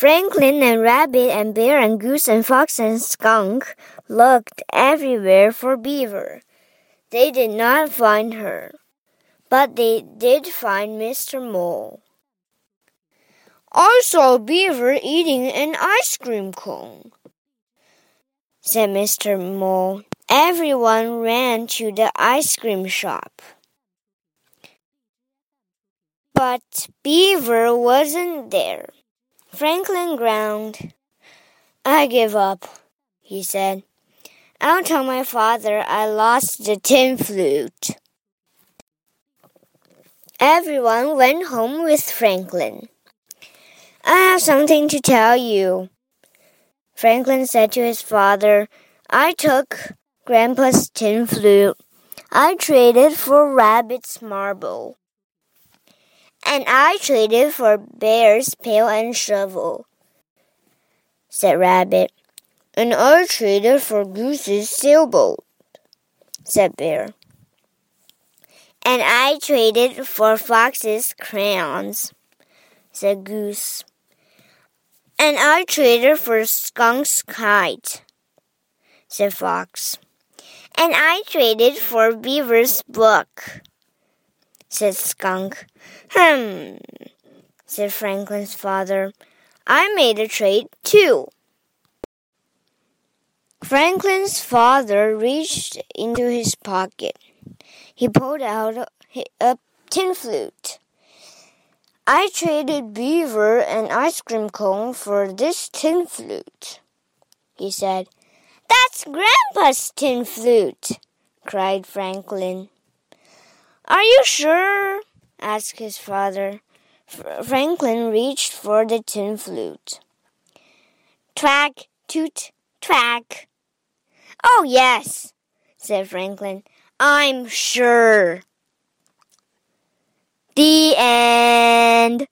Franklin and Rabbit and Bear and Goose and Fox and Skunk looked everywhere for Beaver. They did not find her, but they did find Mr. Mole. I saw Beaver eating an ice cream cone, said Mr. Mole. Everyone ran to the ice cream shop. But Beaver wasn't there. Franklin groaned. I give up, he said. I'll tell my father I lost the tin flute. Everyone went home with Franklin. I have something to tell you. Franklin said to his father, I took Grandpa's tin flute. I traded for Rabbit's marble. And I traded for Bear's pail and shovel, said Rabbit. And I traded for Goose's sailboat, said Bear. And I traded for Fox's crayons, said Goose. And I traded for Skunk's kite, said Fox. And I traded for Beaver's book, said Skunk. Hmm, said Franklin's father. I made a trade too. Franklin's father reached into his pocket. He pulled out a tin flute. I traded beaver and ice cream cone for this tin flute, he said. That's Grandpa's tin flute, cried Franklin. Are you sure? asked his father. F- Franklin reached for the tin flute. Track, toot, track. Oh, yes, said Franklin. I'm sure. The end.